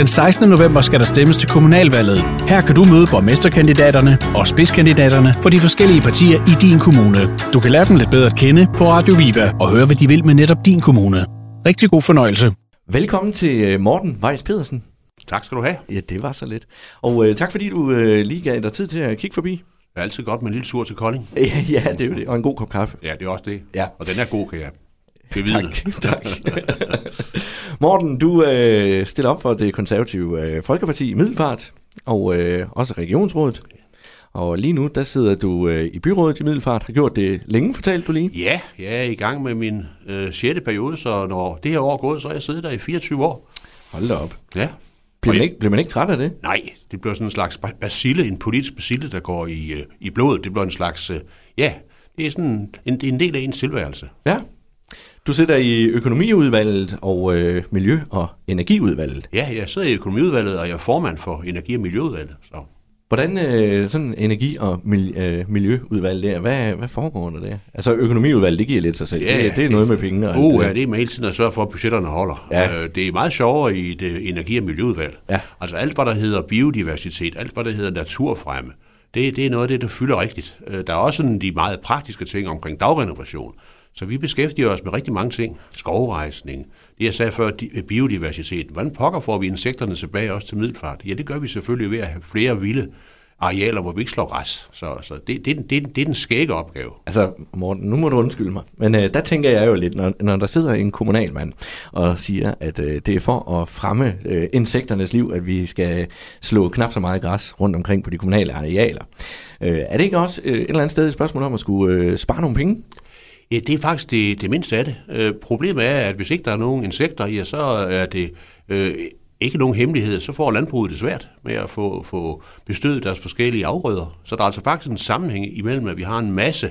Den 16. november skal der stemmes til kommunalvalget. Her kan du møde borgmesterkandidaterne og spidskandidaterne for de forskellige partier i din kommune. Du kan lære dem lidt bedre at kende på Radio Viva og høre, hvad de vil med netop din kommune. Rigtig god fornøjelse. Velkommen til øh, Morten Weiss Pedersen. Tak skal du have. Ja, det var så lidt. Og øh, tak fordi du øh, lige gav dig tid til at kigge forbi. Det er altid godt med en lille tur til Kolding. Ja, ja, det er jo det. Og en god kop kaffe. Ja, det er også det. Ja. Og den er god, kan jeg bevidne. Tak, tak. Morten, du øh, stiller op for det konservative øh, Folkeparti i Middelfart, og øh, også regionsrådet. Og lige nu, der sidder du øh, i byrådet i Middelfart. Har gjort det længe, fortalte du lige. Ja, jeg er i gang med min øh, 6. periode, så når det her år er gået, så er jeg siddet der i 24 år. Hold da op. Ja. Bliver man, ikke, bliver man ikke træt af det? Nej, det bliver sådan en slags ba- basille, en politisk basille, der går i, øh, i blodet. Det bliver en slags, øh, ja, det er sådan en, det er en del af ens tilværelse. Ja. Du sidder i økonomiudvalget og øh, miljø- og energiudvalget. Ja, jeg sidder i økonomiudvalget, og jeg er formand for Energi- og Miljøudvalget. Så. Hvordan øh, sådan energi- og mil, øh, miljøudvalg der, hvad, hvad foregår der der? Altså økonomiudvalg, det giver lidt sig selv. Ja, det, det er noget med penge. Og Uh, det ja, det er med hele tiden at sørge for, at budgetterne holder. Ja. Øh, Det er meget sjovere i det energi- og miljøudvalg. Ja. Altså alt, hvad der hedder biodiversitet, alt, hvad der hedder naturfremme, det, det er noget af det, der fylder rigtigt. Øh, Der er også sådan de meget praktiske ting omkring dagrenovation. Så vi beskæftiger os med rigtig mange ting. Skovrejsning, det jeg sagde før, biodiversitet. Hvordan pokker får vi insekterne tilbage også til middelfart? Ja, det gør vi selvfølgelig ved at have flere vilde arealer, hvor vi ikke slår græs. Så, så det, det, det, den- det er den skægge opgave. Altså, Morten, nu må du undskylde mig. Men øh, der tænker jeg jo lidt, når, når der sidder en kommunalmand og siger, at øh, det er for at fremme øh, insekternes liv, at vi skal slå knap så meget græs rundt omkring på de kommunale arealer. Øh, er det ikke også øh, et eller andet sted et spørgsmål om at skulle øh, spare nogle penge? Ja, det er faktisk det, det mindste af det. Øh, problemet er, at hvis ikke der er nogen insekter, ja, så er det øh, ikke nogen hemmelighed. Så får landbruget det svært med at få, få bestødet deres forskellige afgrøder. Så der er altså faktisk en sammenhæng imellem, at vi har en masse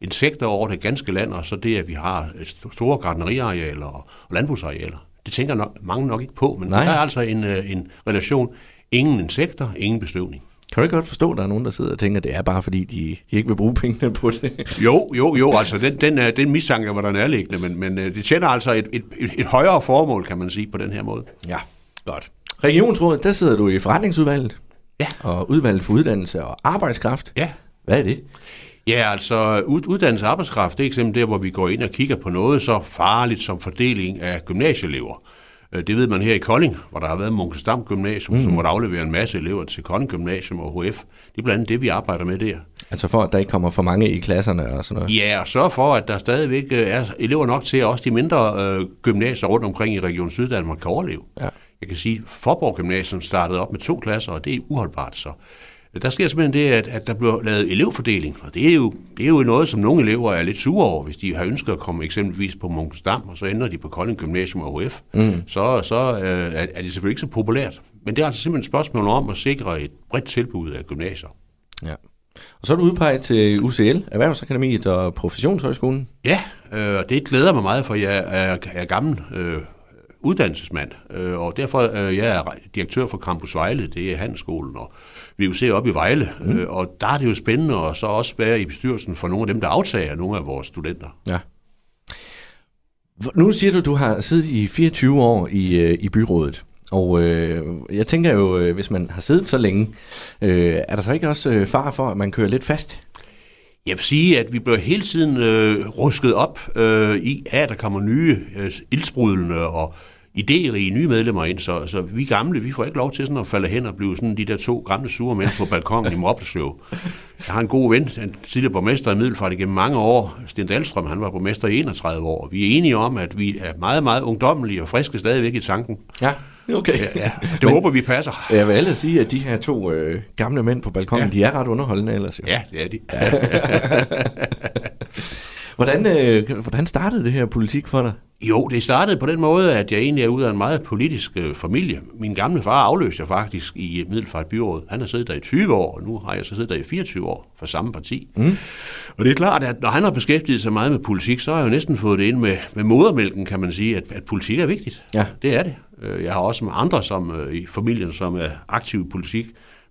insekter over det ganske land, og så det, at vi har st- store gartneriarealer og, landbrugsarealer. Det tænker nok, mange nok ikke på, men Nej. Nej. der er altså en, øh, en relation. Ingen insekter, ingen bestøvning. Kan du ikke godt forstå, at der er nogen, der sidder og tænker, at det er bare fordi, de, de ikke vil bruge pengene på det? Jo, jo, jo, altså den, den, er- den mistanke var der nærliggende, men, men øh, det tjener altså et, et, et, et højere formål, kan man sige, på den her måde. Ja, godt. Regionsrådet, der sidder du i forretningsudvalget. Ja. Og udvalget for uddannelse og arbejdskraft. Ja. Hvad er det? Ja, altså ud, uddannelse af arbejdskraft, det er eksempel der, hvor vi går ind og kigger på noget så farligt som fordeling af gymnasieelever. Øh, Det ved man her i Kolding, hvor der har været Munkestam Gymnasium, mm. som måtte aflevere en masse elever til Kolding Gymnasium og HF. Det er blandt andet det, vi arbejder med der. Altså for, at der ikke kommer for mange i klasserne og sådan noget. Ja, og sørge for, at der stadigvæk øh, er elever nok til, at også de mindre øh, gymnasier rundt omkring i Region Syddanmark kan overleve. Ja. Jeg kan sige, at Forborg Gymnasium startede op med to klasser, og det er uholdbart. Så der sker simpelthen det, at, at der bliver lavet elevfordeling, og det er, jo, det er jo noget, som nogle elever er lidt sure over, hvis de har ønsket at komme eksempelvis på Munkensdam, og så ender de på Kolding Gymnasium og HF. Mm. Så, så øh, er, er det selvfølgelig ikke så populært. Men det er altså simpelthen et spørgsmål om at sikre et bredt tilbud af gymnasier. Ja. Og så er du udpeget til UCL, Erhvervsakademiet og Professionshøjskolen. Ja, øh, det glæder mig meget, for jeg er, er gammel øh, uddannelsesmand, øh, og derfor øh, jeg er direktør for Campus Vejle, det er handelsskolen, og ser op i Vejle, mm. øh, og der er det jo spændende at så også være i bestyrelsen for nogle af dem, der aftager nogle af vores studenter. Ja. Nu siger du, at du har siddet i 24 år i, øh, i byrådet. Og øh, jeg tænker jo, øh, hvis man har siddet så længe, øh, er der så ikke også øh, far for, at man kører lidt fast? Jeg vil sige, at vi bliver hele tiden øh, rusket op øh, i, at der kommer nye øh, ildsprudlende og idérige nye medlemmer ind, så, så vi gamle, vi får ikke lov til sådan at falde hen og blive sådan de der to gamle sure mænd på balkongen i Mobbelsøv. Jeg har en god ven, en tidligere borgmester i Middelfart igennem mange år, Sten Dahlstrøm, han var borgmester i 31 år, vi er enige om, at vi er meget, meget ungdommelige og friske stadigvæk i tanken. Ja, okay. Ja, ja. Det Men, håber vi passer. Jeg vil ellers sige, at de her to øh, gamle mænd på balkongen, ja. Ja. de er ret underholdende ellers. Jo. Ja, det er de. Hvordan, øh, hvordan startede det her politik for dig? Jo, det startede på den måde, at jeg egentlig er ud af en meget politisk øh, familie. Min gamle far afløste jeg faktisk i Middelfart Byråd. Han har siddet der i 20 år, og nu har jeg så siddet der i 24 år for samme parti. Mm. Og det er klart, at når han har beskæftiget sig meget med politik, så har jeg jo næsten fået det ind med, med modermælken, kan man sige, at, at politik er vigtigt. Ja. Det er det. Øh, Jeg har også med andre som, øh, i familien, som er aktive i politik.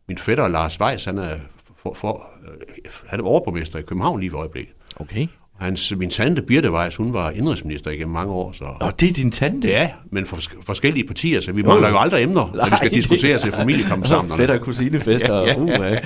Min fætter Lars Weiss, han er, for, for, øh, han er overborgmester i København lige i øjeblikket. Okay. Hans, min tante Birte Weiss, hun var indrigsminister igennem mange år. Så, Og det er din tante? ja, men for fors- forskellige partier, så vi mangler jo aldrig emner, når vi skal diskutere til familie kommer sammen. Fedt og kusinefester. Ja, ja, Uh, ja.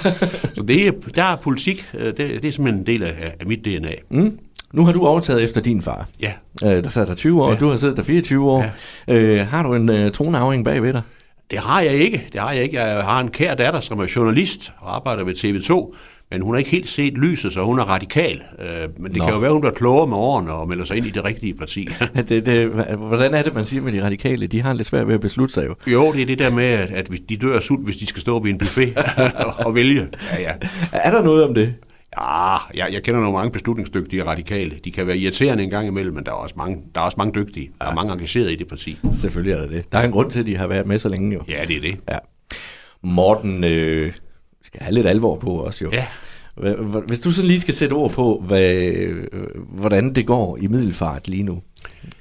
Så det er, der er politik, øh, det, det er simpelthen en del af, af mit DNA. Mm. Nu har du overtaget efter din far. Ja, Øh, der sad der 20 år, Ja. ja. du har siddet der 24 år. Ja. Øh, har du en øh, tronarving bagved dig? det har jeg ikke. Det har jeg ikke. Jeg har en kær datter, som er journalist og arbejder ved TV2, men hun har ikke helt set lyset, så hun er radikal. Øh, Men det Nå. kan jo være, hun bliver klogere med årene og melder sig ind i det rigtige parti. Det, det, hvordan er det, man siger med de radikale? De har lidt svært ved at beslutte sig jo. Jo, det er det der med, at, at de dør af sult, hvis de skal stå ved en buffet og vælge. Ja, ja. Er der noget om det? Ja, jeg, jeg kender nogle mange beslutningsdygtige radikale. De kan være irriterende en gang imellem, men der er også mange, der er også mange dygtige. Der er mange engagerede i det parti. Selvfølgelig er der det. Der er en grund til, at de har været med så længe jo. Ja, det er det. Ja. Morten, øh, skal have lidt alvor på også jo. Ja. Hvis du så lige skal sætte ord på, hvad, hvordan det går i middelfart lige nu.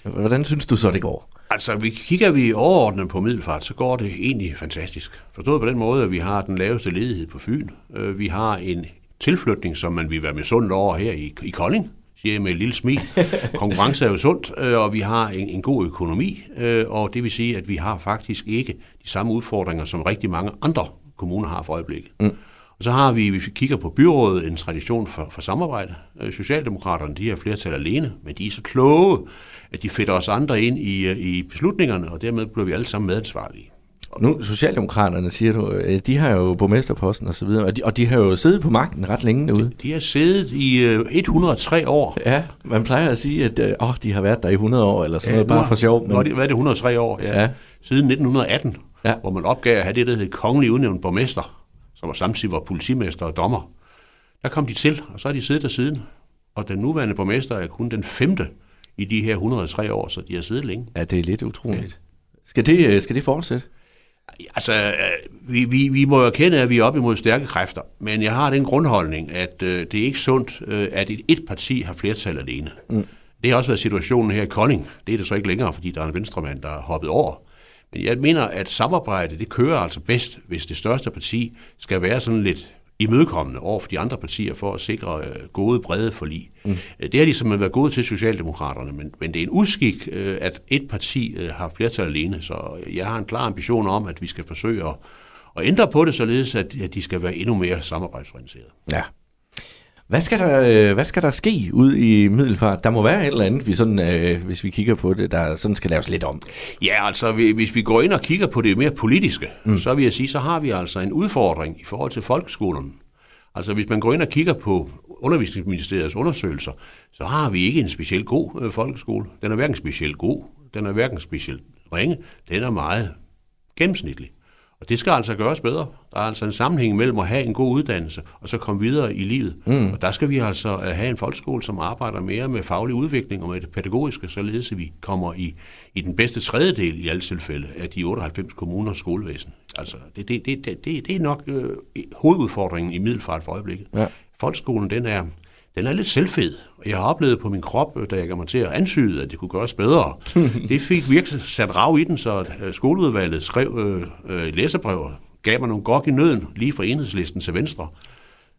Hvordan synes du så, det går? Altså, vi kigger vi overordnet på middelfart, så går det egentlig fantastisk. Forstået på den måde, at vi har den laveste ledighed på Fyn. Øh, Vi har en tilflytning, som man vil være med over her i, i Kolding, siger jeg med et lille smil. Konkurrence er jo sundt, øh, og vi har en, en god økonomi, øh, og det vil sige, at vi har faktisk ikke de samme udfordringer, som rigtig mange andre kommuner har for øjeblikket. Mm. Og så har vi, hvis vi kigger på byrådet, en tradition for, for samarbejde. Øh, Socialdemokraterne, de har flertal alene, men de er så kloge, at de fætter os andre ind i, øh, i beslutningerne, og dermed bliver vi alle sammen medansvarlige. Nu, Socialdemokraterne, siger du, øh, de har jo borgmesterposten og så videre, og de, og de har jo siddet på magten ret længe derude. De har siddet i øh, 103 år. Ja, man plejer at sige, at øh, åh, de har været der i 100 år, eller sådan noget, bare for sjov. Men... Det, hvad er det, 103 år? Ja. Ja. ja. Siden 1918, Ja. ja. hvor man opgav at have det, der hed kongelig udnævnt borgmester, som var samtidig var politimester og dommer. Der kom de til, og så har de siddet der siden. Og den nuværende borgmester er kun den femte i de her 103 år, så de har siddet længe. Ja, det er lidt utroligt. Skal det, øh, skal det fortsætte? Altså, øh, vi, vi, vi må jo erkende, at vi er op imod stærke kræfter, men jeg har den grundholdning, at øh, det er ikke sundt, øh, at et, et parti har flertal alene. Mm. Det har også været situationen her i Kolding. Det er det så ikke længere, fordi der er en venstremand, der er hoppet over. Men jeg mener, at samarbejde, det kører altså bedst, hvis det største parti skal være sådan lidt imødekommende over for de andre partier for at sikre øh, gode, brede forlig. Mm. Det har de simpelthen været gode til Socialdemokraterne, men, men det er en uskik, øh, at et parti øh, har flertal alene, så jeg har en klar ambition om, at vi skal forsøge at, at ændre på det, således at, at de skal være endnu mere samarbejdsorienterede. Ja. Hvad skal, der, øh, hvad skal der ske ud i Middelfart? Der må være et eller andet, vi sådan, øh, hvis vi kigger på det, der sådan skal laves lidt om. Ja, altså vi- hvis vi går ind og kigger på det mere politiske, mm. så vil jeg sige, så har vi altså en udfordring i forhold til folkeskolen. Altså hvis man går ind og kigger på undervisningsministeriets undersøgelser, så har vi ikke en specielt god øh, folkeskole. Den er hverken specielt god, den er hverken specielt ringe, den er meget gennemsnitlig. Og det skal altså gøres bedre. Der er altså en sammenhæng mellem at have en god uddannelse, og så komme videre i livet. Mm. Og der skal vi altså øh, have en folkeskole, som arbejder mere med faglig udvikling og med det pædagogiske, således at vi kommer i, i den bedste tredjedel i alle tilfælde af de 98 kommuners skolevæsen. Altså, det, det, det, det, det det er nok øh, hovedudfordringen i middelfart for øjeblikket. Ja. Folkeskolen, den er, den er lidt selvfed, og jeg har oplevet på min krop, øh, da jeg gav mig til at ansyde, at det kunne gøres bedre. det fik virkelig sat rav i den, så øh, skoleudvalget skrev øh, øh, læserbrev gav mig nogle gok i nøden, lige fra enhedslisten til venstre.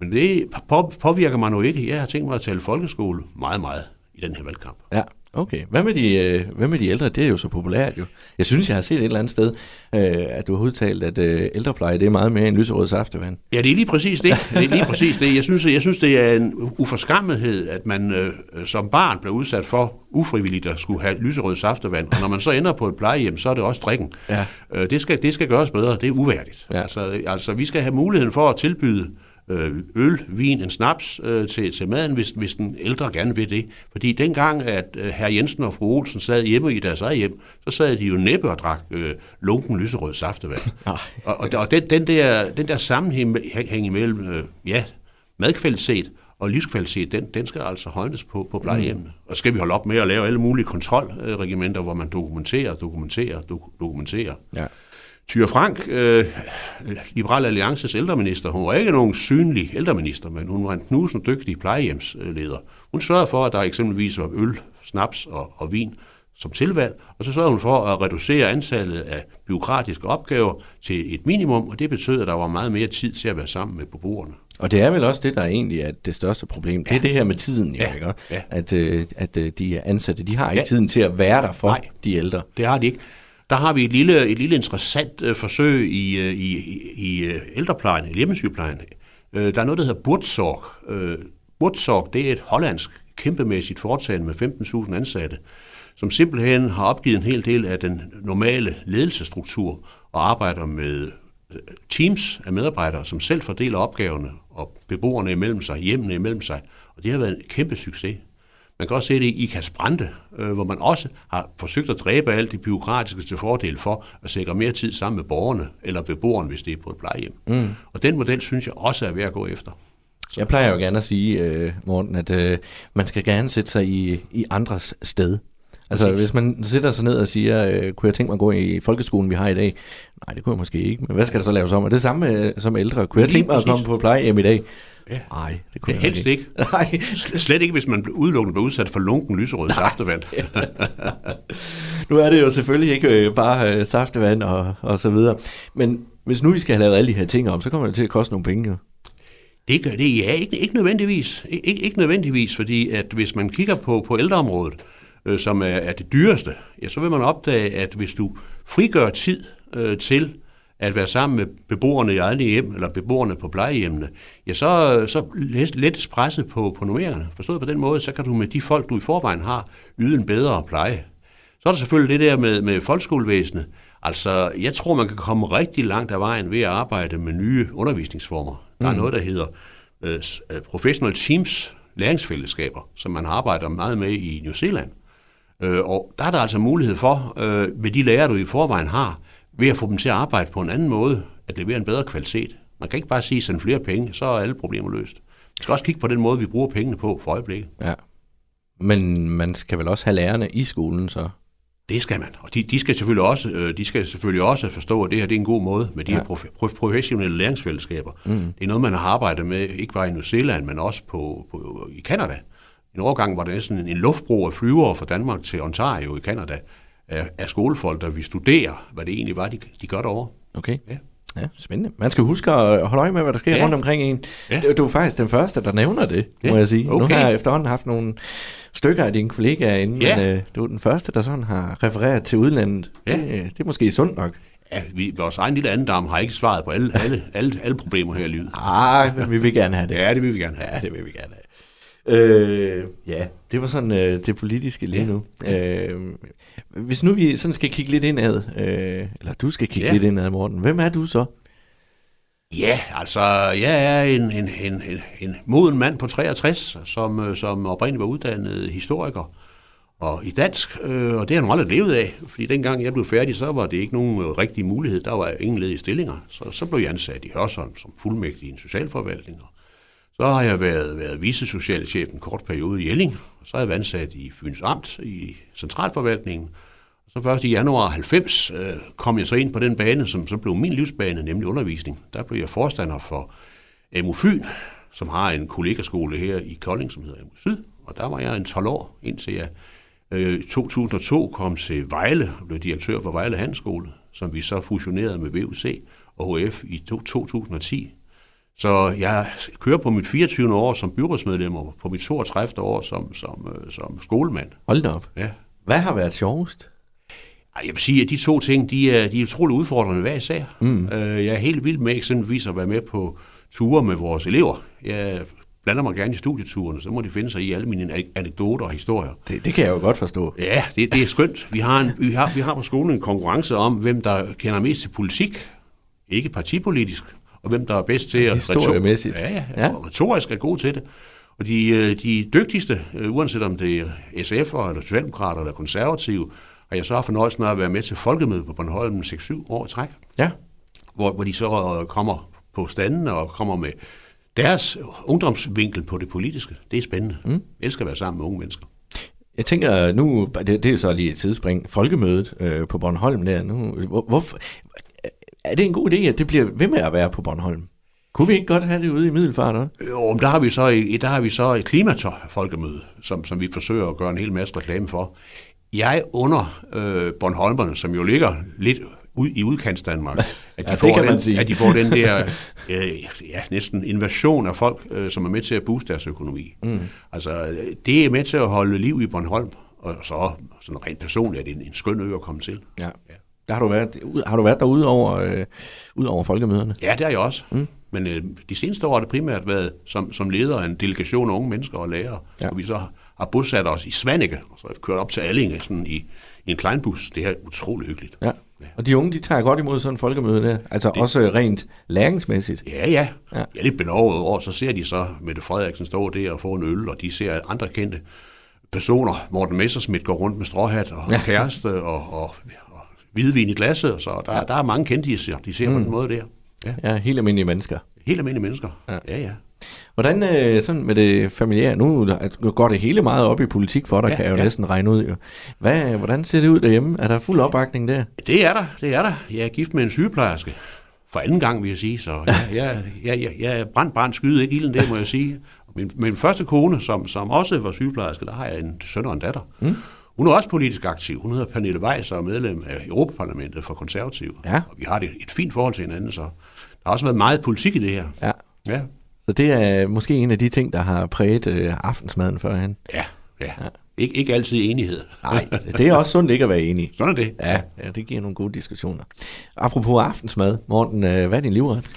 Men det på- påvirker mig nu ikke. Jeg har tænkt mig at tale folkeskole meget, meget i den her valgkamp. Ja, okay. Hvad med, de, øh, hvad med de ældre? Det er jo så populært jo. Jeg synes, jeg har set et eller andet sted, øh, at du har udtalt, at øh, ældrepleje det er meget mere end lyserød saftevand. Ja, det er lige præcis det. Det er lige præcis det. Jeg synes, jeg synes det er en uforskammethed, at man øh, som barn blev udsat for ufrivilligt at skulle have lyserød saftevand, og når man så ender på et plejehjem, så er det også drikken. Ja. Øh, det, skal, det skal gøres bedre. Det er uværdigt. Ja. Altså, altså, vi skal have muligheden for at tilbyde øh, øl, vin, en snaps øh, til, til maden, hvis, hvis den ældre gerne vil det. Fordi dengang, at øh, herr Jensen og fru Olsen sad hjemme i deres eget hjem, så sad de jo næppe og drak øh, lunken lyserød saftevand. Og, og, og den, den, der, den der sammenhæng hæng imellem øh, ja, madkvalitet og livskvalitet, den, den skal altså højnes på, på plejehjemmene. Mm. Og skal vi holde op med at lave alle mulige kontrolregimenter, hvor man dokumenterer, dokumenterer, dok- dokumenterer. Ja. Tyre Frank, øh, Liberal Alliances ældreminister, hun var ikke nogen synlig ældreminister, men hun var en knusende dygtig plejehjemsleder. Hun sørgede for, at der eksempelvis var øl, snaps og, og vin som tilvalg, og så sørgede hun for at reducere antallet af byråkratiske opgaver til et minimum, og det betød, at der var meget mere tid til at være sammen med beboerne. Og det er vel også det, der egentlig er det største problem. Det er det her med tiden, ja. Ja. ikke? Ja. At, øh, at øh, de ansatte, de har ikke Ja. tiden til at være der for Nej. de ældre. Det har de ikke. Der har vi et lille, et lille interessant øh, forsøg i, øh, i, i, øh, ældreplejen, i hjemmesygeplejen. Øh, der er noget, der hedder Burtsorg. Øh, Burtsorg, det er et hollandsk kæmpemæssigt foretagende med 15.000 ansatte, som simpelthen har opgivet en hel del af den normale ledelsesstruktur og arbejder med øh, teams af medarbejdere, som selv fordeler opgaverne og beboerne imellem sig, hjemmene imellem sig. Og det har været en kæmpe succes. Man kan også se det i Ikas Brande, øh, hvor man også har forsøgt at dræbe alt det byråkratiske til fordel for at sikre mere tid sammen med borgerne eller beboerne, hvis det er på et plejehjem. Mm. Og den model synes jeg også er værd at gå efter. Jeg plejer jo gerne at sige, øh, Morten, at øh, man skal gerne sætte sig i, i andres sted. Altså, hvis man sætter sig ned og siger, øh, kunne jeg tænke mig at gå i folkeskolen, vi har i dag? Nej, det kunne jeg måske ikke, men hvad skal der så laves om? Og det samme øh, som ældre. Kunne jeg tænke mig at komme på plejehjem i dag? Ja. Nej, det kunne jeg nok helst ikke. Nej, Sl- Slet ikke, hvis man udelukkende bliver udsat for lunken lyserød saftevand. nu er det jo selvfølgelig ikke øh, bare øh, saftevand og, og så videre. Men hvis nu vi skal have lavet alle de her ting om, så kommer det til at koste nogle penge. Jo. Det gør det, ja, ikke, ikke nødvendigvis. Ik- Ikke, ikke nødvendigvis, fordi at hvis man kigger på, på ældreområdet, øh, som er, er det dyreste, ja, så vil man opdage, at hvis du frigør tid øh, til at være sammen med beboerne i eget hjem, eller beboerne på plejehjemmene, ja, så, så let- lettes presset på, på nummeringerne. Forstået på den måde, så kan du med de folk, du i forvejen har, yde en bedre pleje. Så er der selvfølgelig det der med, med folkeskolevæsenet. Altså, jeg tror, man kan komme rigtig langt af vejen ved at arbejde med nye undervisningsformer. Der er noget, der hedder øh, øh, Professional Teams læringsfællesskaber, som man arbejder meget med i New Zealand. Øh, og der er der altså mulighed for, øh, med de lærere, du i forvejen har, ved at få dem til at arbejde på en anden måde, at levere en bedre kvalitet. Man kan ikke bare sige, send flere penge, så er alle problemer løst. Vi skal også kigge på den måde, vi bruger pengene på for øjeblikket. Ja. Men man skal vel også have lærerne i skolen, så? Det skal man. Og de, de, skal selvfølgelig også, øh, de skal selvfølgelig også forstå, at det her det er en god måde med de Ja. her prof, prof, professionelle læringsfællesskaber. Mm. Det er noget, man har arbejdet med, ikke bare i New Zealand, men også på, på, i Kanada. En overgang var der næsten en, luftbro af flyvere fra Danmark til Ontario i Kanada af, af skolefolk, der vi studerer, hvad det egentlig var, de, de gør derovre. Okay. Ja. Ja, spændende. Man skal huske at holde øje med, hvad der sker ja. Rundt omkring en. Ja. Du er faktisk den første, der nævner det, ja. Må jeg sige. Nu okay. har jeg efterhånden haft nogle stykker af dine kollegaer inde, Ja. men øh, du er den første, der sådan har refereret til udlandet. Ja. Det, øh, det er måske sundt nok. Ja, vi, vores egen lille andendam har ikke svaret på alle, alle, alle, alle problemer her i livet. Ah, men vi vil gerne have det. Ja, det vil vi gerne have. Ja, det vil vi gerne have. Øh, ja, det var sådan øh, det politiske lige Ja. nu. Øh, hvis nu vi sådan skal kigge lidt indad, øh, eller du skal kigge ja. Lidt indad, Morten, hvem er du så? Ja, altså, jeg er en, en, en, en, en moden mand på 63, som, øh, som oprindeligt var uddannet historiker og i dansk, øh, og det har jeg nu aldrig levet af, fordi dengang jeg blev færdig, så var det ikke nogen øh, rigtig mulighed. Der var ingen ledige stillinger, så, så blev jeg ansat i Hørsholm som fuldmægtig i en socialforvaltning. Og så har jeg været, været vicesocialchef en kort periode i Jelling, og så har jeg været ansat i Fyns Amt i centralforvaltningen. Så først i januar 90 øh, kom jeg så ind på den bane, som så blev min livsbane, nemlig undervisning. Der blev jeg forstander for AMU Fyn, som har en kollegaskole her i Kolding, som hedder AMU Syd. Og der var jeg en 12 år, indtil jeg øh, i 2002 kom til Vejle og blev direktør for Vejle Handelsskole, som vi så fusionerede med VUC og HF i to- 2010. Så jeg kører på mit 24. år som byrådsmedlem og på mit 32. år som, som, øh, som skolemand. Hold da op. Ja. Hvad har været sjovest? Jeg vil sige, at de to ting, de er, de er utrolig udfordrende hver især. Mm. Øh, Jeg er helt vild med eksempelvis at være med på ture med vores elever. Jeg blander mig gerne i studieturene, så må de finde sig i alle mine an- anekdoter og historier. Det, det kan jeg jo godt forstå. Ja, det, det er skønt. Vi har, en, vi, har, vi har på skolen en konkurrence om, hvem der kender mest til politik, ikke partipolitisk, og hvem der er bedst til at... Historiemæssigt. Ja, ja, Ja. ja. Og retorisk er god til det. Og de, øh, de dygtigste, øh, uanset om det er SF'er, eller Socialdemokrater, eller konservative, har jeg så haft fornøjelsen af at være med til folkemødet på Bornholm 6-7 år træk, Ja. hvor, hvor de så øh, kommer på standen og kommer med deres ungdomsvinkel på det politiske. Det er spændende. Mm. Jeg elsker at være sammen med unge mennesker. Jeg tænker nu, det, det er jo så lige et tidsspring, folkemødet øh, på Bornholm der. Nu, hvor, hvorfor, er det en god idé, at det bliver ved med at være på Bornholm? Kunne vi ikke godt have det ude i Middelfart også? Jo, men der har vi så, et- der har vi så et klimatolk-folkemøde, som, som vi forsøger at gøre en hel masse reklame for. Jeg under øh, Bornholmerne, som jo ligger lidt ud, i udkants Danmark, at de, Ja, det får den, at de får den der øh, ja, næsten invasion af folk, øh, som er med til at booste deres økonomi. Mm. Altså, det er med til at holde liv i Bornholm, og så sådan rent personligt er det en, en skøn ø at komme til. Ja. Der har du været, har du været derude over, øh, ud over folkemøderne? Ja, det er jeg også. Mm. Men øh, de seneste år har det primært været som, som leder af en delegation af unge mennesker og lærere, Ja. ja. og vi så har bosat os i Svanike, og så har vi kørt op til Allinge sådan i, i en kleinbus. Det er utrolig hyggeligt. Ja. Og de unge, de tager godt imod sådan en folkemøde der. Altså det. også rent læringsmæssigt. Ja, ja. Ja. ja. Jeg er lidt benovet over, så ser de så Mette Frederiksen stå der og få en øl, og de ser andre kendte personer. Morten Messerschmidt går rundt med stråhat og ja. kæreste og, og, og hvidvin i glasset, og så der, ja. der er mange kendte, de ser, de ser mm. på den måde der. Ja. Ja, helt almindelige mennesker. Helt almindelige mennesker. Ja. Ja, ja. Hvordan øh, sådan med det familiære, nu går det hele meget op i politik for dig, ja, kan jeg jo ja. næsten regne ud. Jo. Hvad, hvordan ser det ud derhjemme? Er der fuld opbakning der? Det er der, det er der. Jeg er gift med en sygeplejerske. For anden gang, vil jeg sige. Så jeg, jeg, jeg, jeg, jeg brændt, brændt, skyde ikke ilden, det må jeg sige. Min, min første kone, som, som også var sygeplejerske, der har jeg en søn og en datter. Mm. Hun er også politisk aktiv. Hun hedder Pernille Weiss og er medlem af Europaparlamentet for konservative. Ja. Og vi har et, et fint forhold til hinanden, så der har også været meget politik i det her. Ja. Ja, Så det er måske en af de ting, der har præget øh, aftensmaden førhen. ja, ja. ja. Ik- ikke altid enighed. Nej, det er også sundt ikke at være enig. Sådan er det. Ja, ja, det giver nogle gode diskussioner. Apropos aftensmad, Morten, øh, hvad er din livret?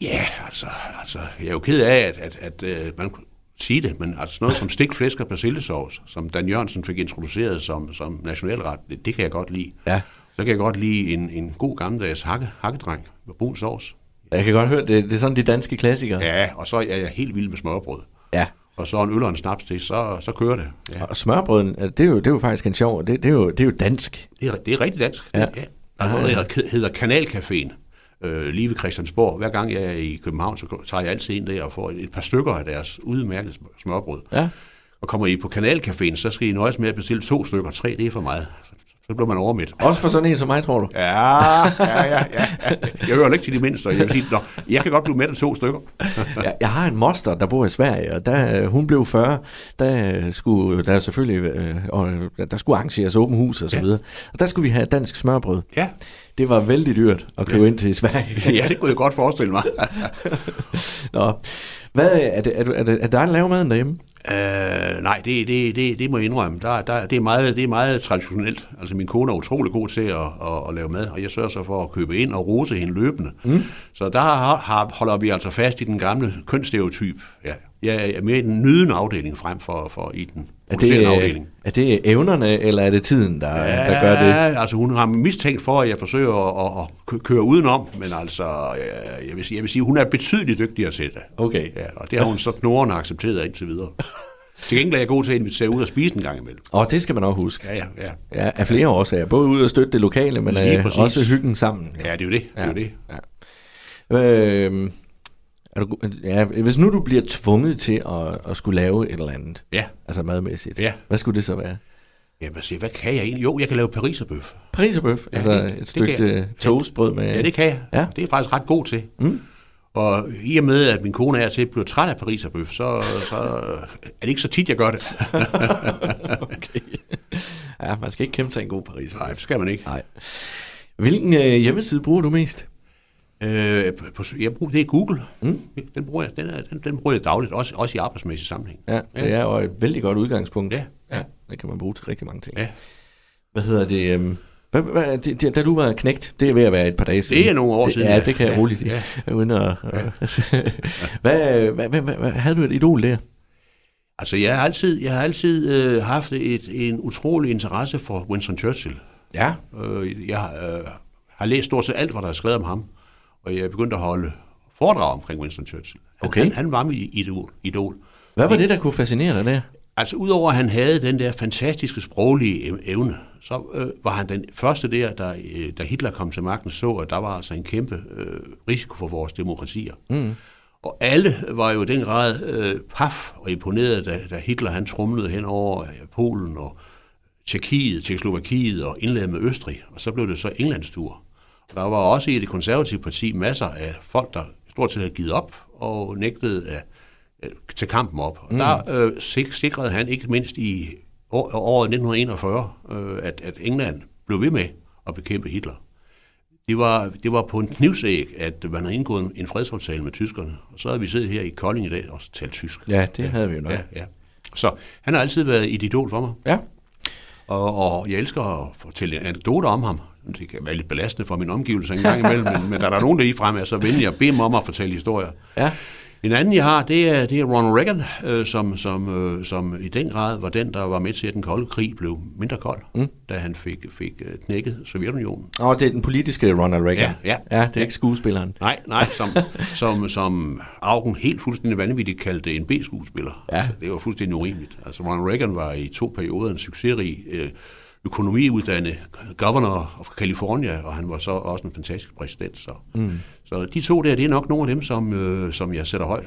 Ja, altså, altså, jeg er jo ked af, at, at, at, at man kunne sige det, men altså noget som stegt flæsk og persillesovs, som Dan Jørgensen fik introduceret som, som nationalret, det, det kan jeg godt lide. Ja. Så kan jeg godt lide en, en god gammeldags hakke, hakkedreng med brun sovs. Jeg kan godt høre, det, det er sådan de danske klassikere. Ja, og så er jeg helt vild med smørbrød. ja. Og så en øl og en snaps til, så, så kører det. Ja, Og smørbrøden, det er jo, det er jo faktisk en sjov, det, det, er, jo, det er jo dansk. det, er, det er rigtig dansk. Ja. Ja. Ja. Der er noget, der hedder- Kanalcaféen. Øh, lige ved Christiansborg. Hver gang jeg er i København, så tager jeg altid ind der og får et, et par stykker af deres udmærkede smør- smørbrød. Ja. Og kommer I på kanalcaféen, så skal I nøjes med at bestille to stykker. Tre, det er for meget. Så, bliver man overmidt. Også for sådan en som mig, tror du? Ja, ja, ja, ja. ja. Jeg hører ikke til de mindste, jeg vil sige, Nå, jeg kan godt blive med af to stykker. jeg, jeg har en moster, der bor i Sverige, og da hun blev 40, der skulle der selvfølgelig øh, og, øh, der skulle arrangeres åben hus og så Ja. videre. Og der skulle vi have dansk smørbrød. Ja, Det var vældig dyrt at købe ind til Sverige. ja det kunne jeg godt forestille mig. Nå. Hvad, er, det, er, det, er, det, er der laver maden derhjemme? Øh, nej, det, det, det, det må jeg indrømme. Der, der, det, er meget, det er meget traditionelt. Altså min kone er utrolig god til at, at, at lave mad, og jeg sørger så for at købe ind og rose hende løbende. Mm. Så der har, har, holder vi altså fast i den gamle kønsstereotyp. Ja. Jeg er mere i den nydende afdeling frem for, for i den Er det, afdeling. er det evnerne, eller er det tiden, der, der gør det? Ja, altså hun har mistænkt for, at jeg forsøger at, at, at kø- køre udenom, men altså, jeg vil, sige, jeg vil sige, hun er betydeligt dygtigere til det. Okay. Ja, og det har hun så knorrende accepteret indtil videre. Til gengæld er jeg god til at invitere ud og spise en gang imellem. Og det skal man også huske. Ja, ja, ja. Ja, af flere årsager. Både ud og støtte det lokale, men øh, også hyggen sammen. Ja, det er jo det. det, er jo det. Ja. Øh, er du, ja, hvis nu du bliver tvunget til at, at skulle lave et eller andet, Ja. altså madmæssigt, Ja. hvad skulle det så være? Ja, hvad, siger, hvad kan jeg egentlig? Jo, jeg kan lave pariserbøf. Pariserbøf, ja, altså det- et stykke øh, toastbrød med... Ja, det kan jeg. Ja. Det er jeg faktisk ret god til. Mm. Og i og med, at min kone er til bliver træt af pariserbøf, så, så er det ikke så tit, jeg gør det. okay. Ja, man skal ikke kæmpe til en god pariserbøf. Nej, det skal man ikke. Nej. Hvilken øh, hjemmeside bruger du mest? Øh, på, jeg bruger, det er Google. Mm. Den, bruger jeg, den, er, den, den bruger jeg dagligt, også, også i arbejdsmæssig sammenhæng. Ja, det er jo et vældig godt udgangspunkt. Ja, ja. ja. Det kan man bruge til rigtig mange ting. Ja. Hvad hedder det? øhm, Hvad, hvad, det, det, da du var knægt, det er ved at være et par dage siden. Det er nogle år det, siden, Ja, ja. det kan jeg Ja, roligt sige. ja. Uden at, hvad, hvad, hvad, hvad, hvad, havde du et idol der? Altså, jeg har altid, jeg har altid øh, haft et, en utrolig interesse for Winston Churchill. Ja. Øh, jeg øh, har læst stort set alt, hvad der er skrevet om ham, og jeg er begyndt at holde foredrag omkring Winston Churchill. Han, Okay. han, han var mit idol. idol. Hvad var det, der kunne fascinere dig der? Altså, udover at han havde den der fantastiske sproglige ev- evne, så øh, var han den første der, der, øh, da Hitler kom til magten, så, at der var altså en kæmpe øh, risiko for vores demokratier. Mm. Og alle var jo i den grad øh, paf og imponeret, da, da Hitler han trumlede hen over øh, Polen og Tjekkiet, Tjekkoslovakiet og indladet med Østrig, og så blev det så Englands tur. Der var også i det konservative parti masser af folk, der stort set havde givet op og nægtede at tage kampen op. Og mm. der øh, sik- sikrede han ikke mindst i år, året 1941, øh, at, at England blev ved med at bekæmpe Hitler. Det var, det var på en knivsæg, at man havde indgået en fredsaftale med tyskerne. Og så havde vi siddet her i Kolding i dag og talt tysk. Ja, det havde vi jo nok. Ja, ja. Så han har altid været et idol for mig. Ja. Og, og jeg elsker at fortælle anekdoter om ham. Det kan være lidt belastende for min omgivelse en gang imellem, men, men der er der nogen, der lige frem er så venlige at bede dem om at fortælle historier. Ja. En anden, jeg har, det er, det er Ronald Reagan, øh, som, som, øh, som i den grad var den, der var med til, at den kolde krig blev mindre kold, mm. da han fik, fik øh, knækket Sovjetunionen. Og det er den politiske Ronald Reagan. Ja, ja. ja det er ikke skuespilleren. Nej, nej, som, som, som Augen helt fuldstændig vanvittigt kaldte en B-skuespiller. Ja. Altså, det var fuldstændig urimeligt. Altså, Ronald Reagan var i to perioder en succesrig øh, økonomiuddannet governor of California, og han var så også en fantastisk præsident. Så, mm. så de to der, det er nok nogle af dem, som, øh, som jeg sætter højt.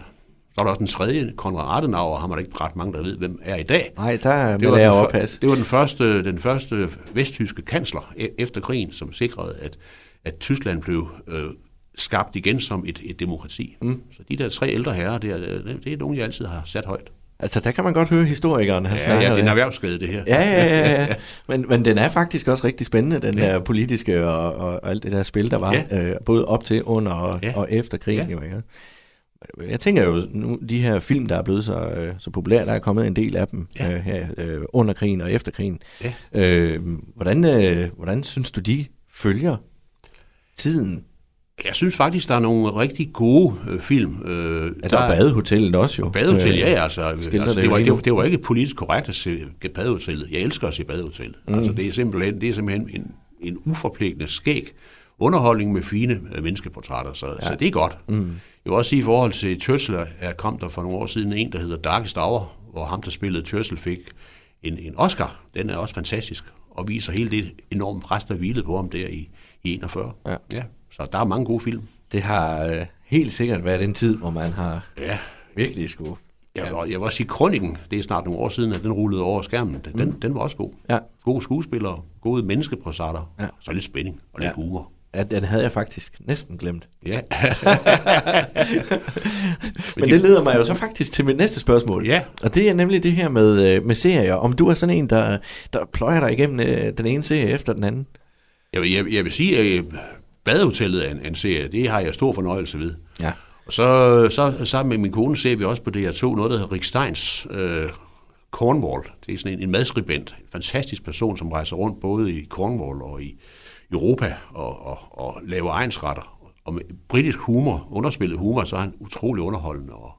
Så er der også den tredje, Konrad Adenauer, er der ikke ret mange, der ved, hvem er i dag. Nej, der Det var, jeg før- det var den første, den første vesttyske kansler e- efter krigen, som sikrede, at, at Tyskland blev øh, skabt igen som et, et demokrati. Mm. Så de der tre ældre herrer, det er, det det er nogle, jeg altid har sat højt. Altså, der kan man godt høre historikeren, han Ja, snakker. ja, det er en ja. erhvervsskade, det her. Ja, ja, ja, ja. Men, men den er faktisk også rigtig spændende, den der politiske og, og, og alt det der spil, der var, Ja. øh, både op til, under og, Ja. og efter krigen. Ja. Jo, ikke? Jeg tænker jo, nu de her film, der er blevet så, øh, så populære, der er kommet en del af dem Ja. øh, her øh, under krigen og efter krigen. Ja. Øh, hvordan, øh, hvordan synes du, de følger tiden? Jeg synes faktisk, der er nogle rigtig gode øh, film. Øh, Ja, der er Badehotellet også jo. Badehotel, Øh, ja, ja, altså, skildrer altså det var, det, det var ikke politisk korrekt at se Badehotellet. Jeg elsker at se Badehotellet. Mm. Altså, det er simpelthen, det er simpelthen en, en uforpligtende skæg underholdning med fine øh, menneskeportrætter, så, ja. så det er godt. Mm. Jeg vil også sige, i forhold til Churchill, er kom der for nogle år siden en, der hedder Darkest Hour, hvor ham, der spillede Churchill, fik en, en Oscar. Den er også fantastisk, og viser hele det enorme pres, der hvilede på ham der i, i 41. Ja. ja. Så der er mange gode film. Det har øh, helt sikkert været en tid, hvor man har Ja, virkelig skulle... Jeg vil, jeg vil også sige, Kronikken, det er snart nogle år siden, at den rullede over skærmen. Den, mm. den var også god. Ja. Gode skuespillere, gode menneskeprocesser, Ja. så lidt spænding og lidt Ja. humor. Ja, den havde jeg faktisk næsten glemt. Ja. Men det leder mig jo så faktisk til mit næste spørgsmål. Ja. Og det er nemlig det her med, øh, med serier. Om du er sådan en, der, der pløjer dig igennem øh, den ene serie efter den anden. jeg, vil, jeg, jeg vil sige, at Badehotellet er en, en serie. Det har jeg stor fornøjelse ved. Ja. Og så, så sammen med min kone ser vi også på DR2 noget, der hedder Rick Steins øh, Cornwall. Det er sådan en, en madskribent, en fantastisk person, som rejser rundt både i Cornwall og i Europa og, og, og laver egensretter. Og med britisk humor, underspillet humor, så er han utrolig underholdende og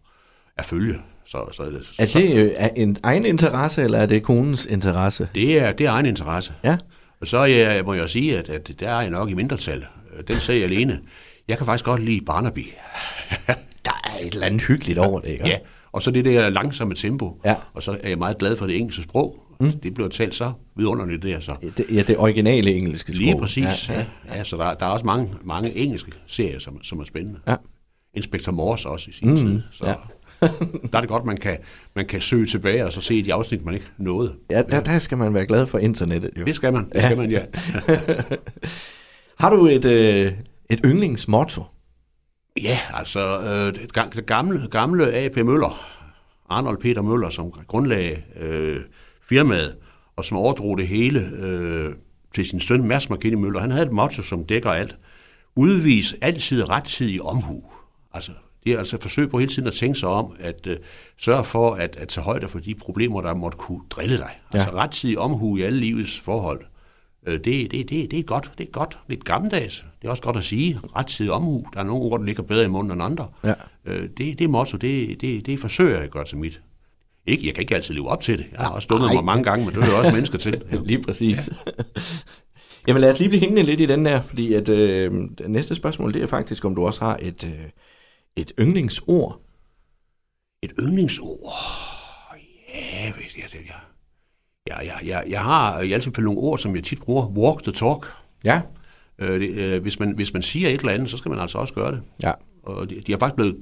er følge. Så, så, Er så, det øh, er en egen interesse, eller er det konens interesse? det, er, det er egen interesse. Ja. Og så jeg, må jeg sige, at, at der er jeg nok i mindretal. Den ser jeg alene. Jeg kan faktisk godt lide Barnaby. Der er et eller andet hyggeligt over det, ikke? Ja, og så det der langsomme tempo. Ja. Og så er jeg meget glad for det engelske sprog. Mm. Det bliver talt så vidunderligt der. Så. Det, ja, det originale engelske sprog. Lige præcis. Ja, Ja, ja. ja. så der, der er også mange, mange engelske serier, som, som er spændende. Ja. Inspector Morse også i sin mm, tid. Så ja. der er det godt, man kan, man kan søge tilbage og så se de afsnit, man ikke nåede. Ja, der, der skal man være glad for internettet, jo. Det skal man, det skal man, ja. Har du et, øh, et yndlingsmotto? Ja, altså øh, det ga- det gamle, gamle A.P. Møller, Arnold Peter Møller, som grundlagde øh, firmaet, og som overdrog det hele øh, til sin søn Mads McKinney Møller. Han havde et motto, som dækker alt. Udvis altid rettidig omhu. Altså, det er altså et forsøg på hele tiden at tænke sig om, at øh, sørge for at, at tage højde for de problemer, der måtte kunne drille dig. Ja. Altså rettidig omhu i alle livets forhold. Øh, det, det, det, det er godt. Det er godt. Lidt gammeldags. Det er også godt at sige. Rettidig omhu. Der er nogle ord, der ligger bedre i munden end andre. Ja. Øh, det, det motto, det, det, det forsøger jeg at gøre til mit. Ikke, jeg kan ikke altid leve op til det. Jeg har også dummet mig mange gange, men det er jo også mennesker til. Lige præcis. Ja. Jamen lad os lige blive hængende lidt i den der, fordi at øh, det næste spørgsmål, det er faktisk, om du også har et, øh, et yndlingsord. Et yndlingsord. Ja, hvis jeg, jeg, jeg, jeg, jeg, jeg har i altid nogle ord, som jeg tit bruger. Walk the talk. Ja. Øh, det, øh, hvis, man, hvis man siger et eller andet, så skal man altså også gøre det. Ja. Og de, de har faktisk blevet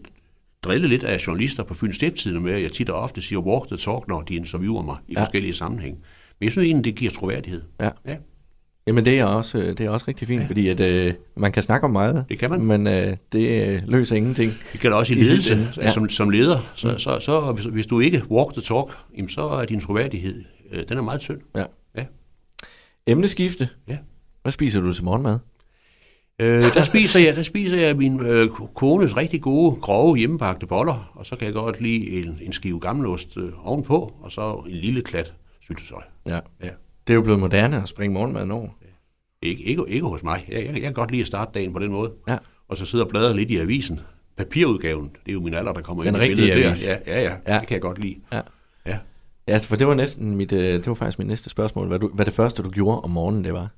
drillet lidt af journalister på Fyns Stiftstidende med, at jeg tit og ofte siger walk the talk, når de interviewer mig i Ja. ja. forskellige sammenhæng. Men jeg synes egentlig, det giver troværdighed. Ja. ja. Jamen det er også, øh, det er også rigtig fint, ja. fordi at, øh, man kan snakke om meget, Det kan man. men øh, det øh, løser ingenting. Det gælder også i ledelse. ende, ja. Ja. Som, som leder, så, mm. så, så hvis, hvis du ikke walk the talk, jamen, så er din troværdighed, øh, den er meget tynd. Ja. Ja. Emneskifte. Ja. Hvad spiser du til morgenmad? Øh, der, spiser jeg, der spiser jeg min øh, kones rigtig gode, grove hjemmebagte boller, og så kan jeg godt lide en, en skive gammelost øh, ovenpå, og så en lille klat syltetøj. Ja. Ja. Det er jo blevet moderne at springe morgenmaden over. Ikke, ikke, ikke hos mig. Jeg, jeg, jeg kan godt lide at starte dagen på den måde. Ja. Og så sidde og bladre lidt i avisen. Papirudgaven, det er jo min alder, der kommer Den ind i billedet avis. der. Ja, ja, ja, Ja. ja, det kan jeg godt lide. Ja. Ja. Ja, for det var næsten mit, øh, det var faktisk mit næste spørgsmål. Hvad, du, hvad det første, du gjorde om morgenen, det var?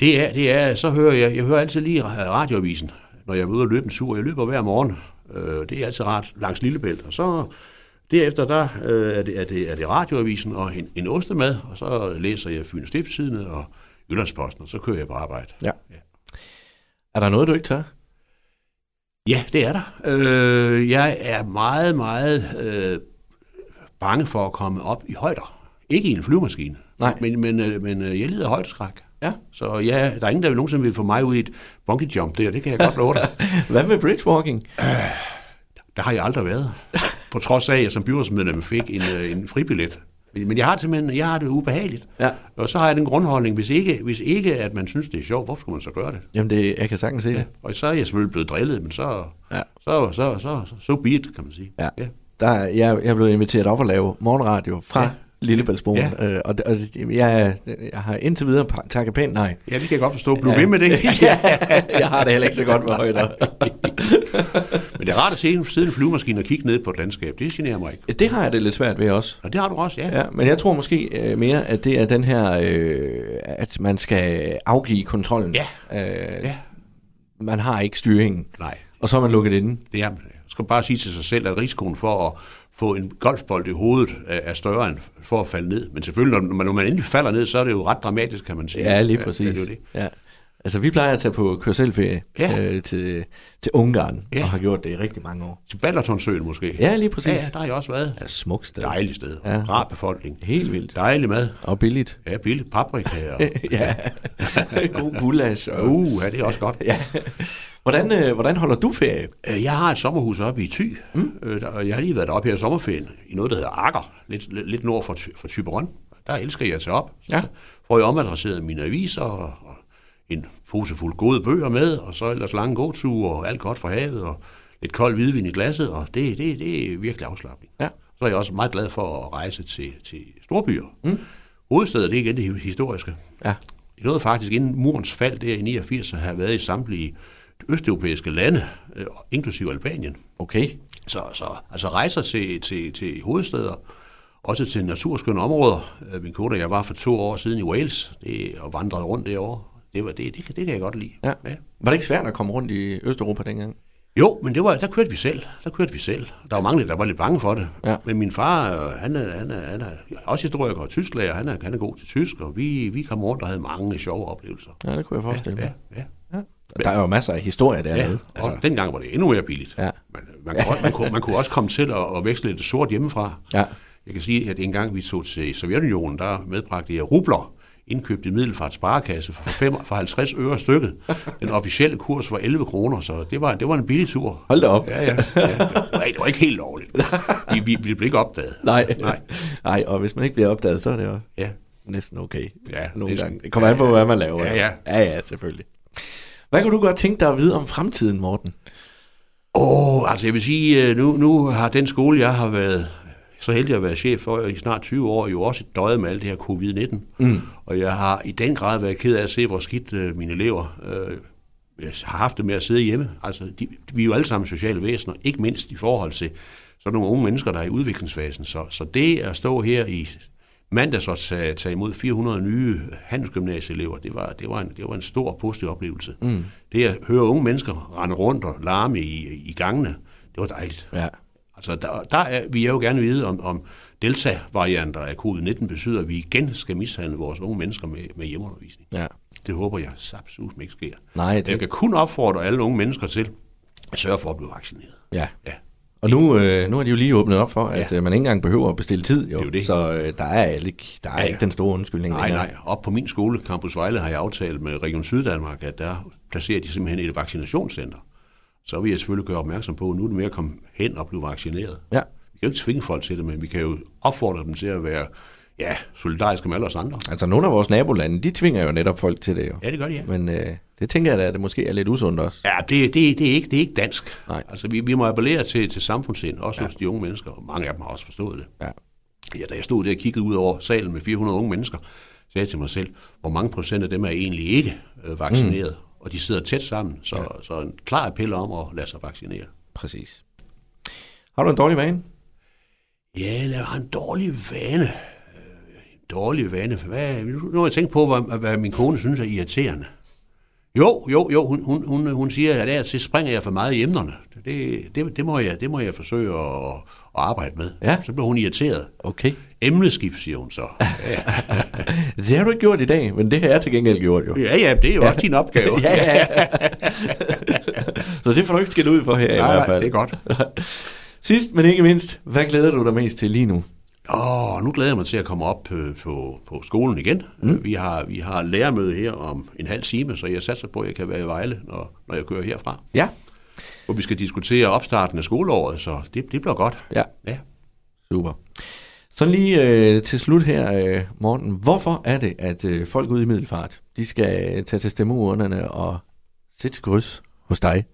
Det er, det er, så hører jeg, jeg hører altid lige radioavisen, når jeg er ude og løbe en tur. Jeg løber hver morgen. Øh, det er altid rart langs Lillebælt. Og så derefter, der øh, er, det, er, det, er det radioavisen og en, en ostemad, og så læser jeg Fyne Stiftstidende og Jyllandsposten, og så kører jeg på arbejde. Ja. Er der noget, du ikke tør? Ja, det er der. Øh, jeg er meget, meget øh, bange for at komme op i højder. Ikke i en flyvemaskine. Nej. Men, men, øh, men øh, jeg lider af højdeskræk. Ja. Så ja, der er ingen, der vil nogensinde vil få mig ud i et bungee jump der. Det kan jeg godt love dig. Hvad med bridgewalking? Der har jeg aldrig været. På trods af, at jeg som byrådsmedlem fik en, øh, en fribillet. Men jeg har det simpelthen jeg har det ubehageligt. Ja. Og så har jeg den grundholdning, hvis ikke, hvis ikke at man synes, det er sjovt, hvorfor skulle man så gøre det? Jamen, det, jeg kan sagtens se det. Og så er jeg selvfølgelig blevet drillet, men så, Ja. så, så, så, så, so be it, kan man sige. Ja. Der, jeg, jeg er blevet inviteret op at lave morgenradio fra ja. Ja. Lillebæltsbroen, Ja. øh, og, og jeg, jeg har indtil videre takket pænt nej. Ja, det kan jeg godt forstå. Bliv ved med det. ja, jeg har det heller ikke så godt med højder. Men det er rart at se en siden en flyvemaskine og kigge ned på et landskab. Det generer mig ikke. Det har jeg det lidt svært ved også. Og det har du også, ja. Ja, men jeg tror måske øh, mere, at det er den her, øh, at man skal afgive kontrollen. Ja. Øh, Ja. Man har ikke styringen, Nej, og så er man lukket inde. det er, skal bare sige til sig selv, at risikoen for at få en golfbold i hovedet er, større end for at falde ned. Men selvfølgelig, når man, når man endelig falder ned, så er det jo ret dramatisk, kan man sige. Ja, lige Ja, præcis. det er det. Ja. Altså, vi plejer at tage på kørselferie Ja. øh, til, til Ungarn, Ja. og har gjort det i rigtig mange år. Til Balatonsøen måske. Ja, lige præcis. Ja, ja, der har jeg også været. Ja, smukt sted. Dejligt sted. Ja. Rar befolkning. Helt vildt. Dejlig mad. Og billigt. Ja, billigt. Paprika. Og, ja. God gulasch. Og, uh, ja, det er også godt. ja. Hvordan, øh, hvordan holder du ferie? Øh, Jeg har et sommerhus oppe i Thy, mm. øh, og jeg har lige været deroppe her i sommerferien, i noget, der hedder Akker, lidt, lidt, nord for, for Thyborøn. Der elsker jeg at tage op. Ja. Så får jeg omadresseret mine aviser og en pose fuld gode bøger med, og så ellers lange gåture og alt godt fra havet, og lidt kold hvidvin i glasset, og det, det, det er virkelig afslappning. Ja. Så er jeg også meget glad for at rejse til, til storbyer. Mm. Hovedstedet, det er igen det historiske. Ja. Jeg nåede faktisk inden murens fald der i 89 at have været i samtlige østeuropæiske lande, øh, inklusive Albanien. Okay. Så, så altså rejser til, til, til hovedsteder, også til naturskønne områder. Øh, Min kone og jeg var for to år siden i Wales det, og vandrede rundt derovre. Det, var, det, det, det kan jeg godt lide. Ja. Var det ikke svært at komme rundt i Østeuropa dengang? Jo, men det var, der kørte vi selv. Der kørte vi selv. Der var mange, der var lidt bange for det. Ja. Men min far, øh, han er, han er, han er også historiker og tysklærer, han er, han er god til tysk, og vi, vi kom rundt og havde mange sjove oplevelser. Ja, det kunne jeg forestille Ja, mig. ja. Ja. Der er jo masser af historie dernede. Ja, altså. og dengang var det endnu mere billigt. Ja. Man, man, kunne, også- man, kunne, man kunne også komme til at, at veksle lidt sort hjemmefra. Ja. Jeg kan sige, at en gang vi tog til Sovjetunionen, der medbragte jeg rubler, indkøbt i Middelfart Sparekasse for, fem, for 50 øre stykket. Den officielle kurs var 11 kroner, så det var, det var en billig tur. Hold da op. Ja, ja. ja. Det, var, det var ikke helt lovligt. Vi, vi, vi blev ikke opdaget. Nej. Nej. Nej, og hvis man ikke bliver opdaget, så er det jo Ja. næsten okay. Ja, Nogle næsten. gange. Det kommer an på, hvad man laver. Ja, ja. Ja, ja, selvfølgelig. Hvad kunne du godt tænke dig at vide om fremtiden, Morten? Åh, oh, altså jeg vil sige, øh, nu, nu har den skole, jeg har været så heldig at være chef for i snart 20 år, jo også døjet med alt det her covid-19. Mm. Og jeg har i den grad været ked af at se, hvor skidt øh, mine elever øh, jeg har haft det med at sidde hjemme. Altså, de, vi er jo alle sammen sociale væsener, ikke mindst i forhold til sådan nogle unge mennesker, der er i udviklingsfasen. Så, så det at stå her i mandags og tage, tage imod 400 nye handelsgymnasieelever, det var, det var, en, det var en stor positiv oplevelse. Mm. Det at høre unge mennesker rende rundt og larme i, i gangene, det var dejligt. Ja. Altså, der, der er, vi er jo gerne vide, om, om delta-varianter af covid-19 betyder, at vi igen skal mishandle vores unge mennesker med, med hjemmeundervisning. Ja. Det håber jeg sapsus ikke sker. Nej, det- Jeg kan kun opfordre alle unge mennesker til at sørge for at blive vaccineret. Ja. Ja. Og nu, øh, nu har de jo lige åbnet op for, at Ja. øh, man ikke engang behøver at bestille tid. Jo. Det er jo det. Så øh, der er, ikke, der er Ja, ja. ikke den store undskyldning Nej, længere. nej. Op på min skole, Campus Vejle, har jeg aftalt med Region Syddanmark, at der placerer de simpelthen et vaccinationscenter. Så vil jeg selvfølgelig gøre opmærksom på, at nu er det med at komme hen og blive vaccineret. Ja. Vi kan jo ikke tvinge folk til det, men vi kan jo opfordre dem til at være ja, solidariske med alle os andre. Altså nogle af vores nabolande, de tvinger jo netop folk til det jo. Ja, det gør de, ja. Men øh, det tænker jeg da, at det måske er lidt usundt også. Ja, det, det, det, er, ikke, det er ikke dansk. Nej. Altså, vi, vi må appellere til, til samfundssind, også ja. hos de unge mennesker, og mange af dem har også forstået det. Ja. Ja, da jeg stod der og kiggede ud over salen med 400 unge mennesker, sagde jeg til mig selv, hvor mange procent af dem er egentlig ikke øh, vaccineret, mm. Og de sidder tæt sammen, så, ja. så en klar appel om at lade sig vaccinere. Præcis. Har du en dårlig vane? Ja, jeg har en dårlig vane. Øh, En dårlig vane. Hvad, nu har jeg tænkt på, hvad, hvad min kone synes er irriterende. Jo, jo, jo, hun, hun, hun, hun siger, at og til springer jeg for meget i emnerne. Det, det, det, må, jeg, det må jeg forsøge at, at arbejde med. Ja. Så bliver hun irriteret. Okay. Emneskift, siger hun så. Ja, Det har du ikke gjort i dag, men det har jeg til gengæld gjort jo. ja, ja det er jo også din opgave. ja, ja. Så det får du ikke skilt ud for her i Nej, hvert fald. det er godt. Sidst, men ikke mindst, hvad glæder du dig mest til lige nu? Åh, nu glæder jeg mig til at komme op øh, på, på skolen igen. Mm. Vi, har, vi har lærermøde her om en halv time, så jeg satser på, at jeg kan være i Vejle, når, når jeg kører herfra. Ja. Hvor vi skal diskutere opstarten af skoleåret, så det, det bliver godt. Ja, Ja. super. Så lige øh, til slut her, øh, Morten. Hvorfor er det, at øh, folk ude i Middelfart, de skal tage til stemmeurnerne og sætte kryds hos dig?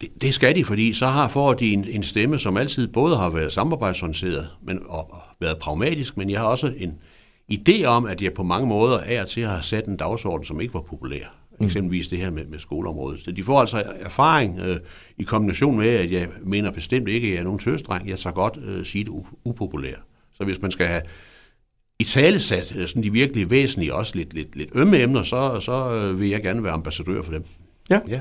Det, det skal de, fordi så har får de en, en stemme, som altid både har været samarbejdsorienteret men, og, og været pragmatisk, men jeg har også en idé om, at jeg på mange måder er til at have sat en dagsorden, som ikke var populær. Eksempelvis det her med, med skoleområdet. Så de får altså erfaring øh, i kombination med, at jeg mener bestemt ikke, at jeg er nogen tøsdreng. Jeg tager godt øh, sige det upopulær. Så hvis man skal have i talesat sådan de virkelig væsentlige, også lidt, lidt, lidt ømme emner, så, så øh, vil jeg gerne være ambassadør for dem. Ja. Ja,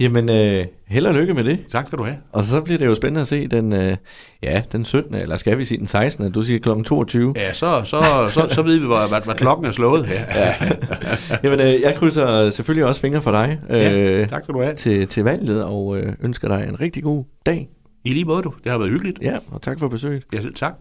Jamen, øh, held og lykke med det. tak skal du have. Og så bliver det jo spændende at se den, øh, ja, den 17. eller skal vi sige den 16. Du siger kl. 22. Ja, så, så, så, så ved vi, hvad, hvad, hvad klokken er slået her. Ja. Jamen, øh, jeg krydser selvfølgelig også fingre for dig øh, Ja, tak skal du have. til, til valget, og øh, ønsker dig en rigtig god dag. I lige måde, du. Det har været hyggeligt. Ja, og tak for besøget. Ja, selv tak.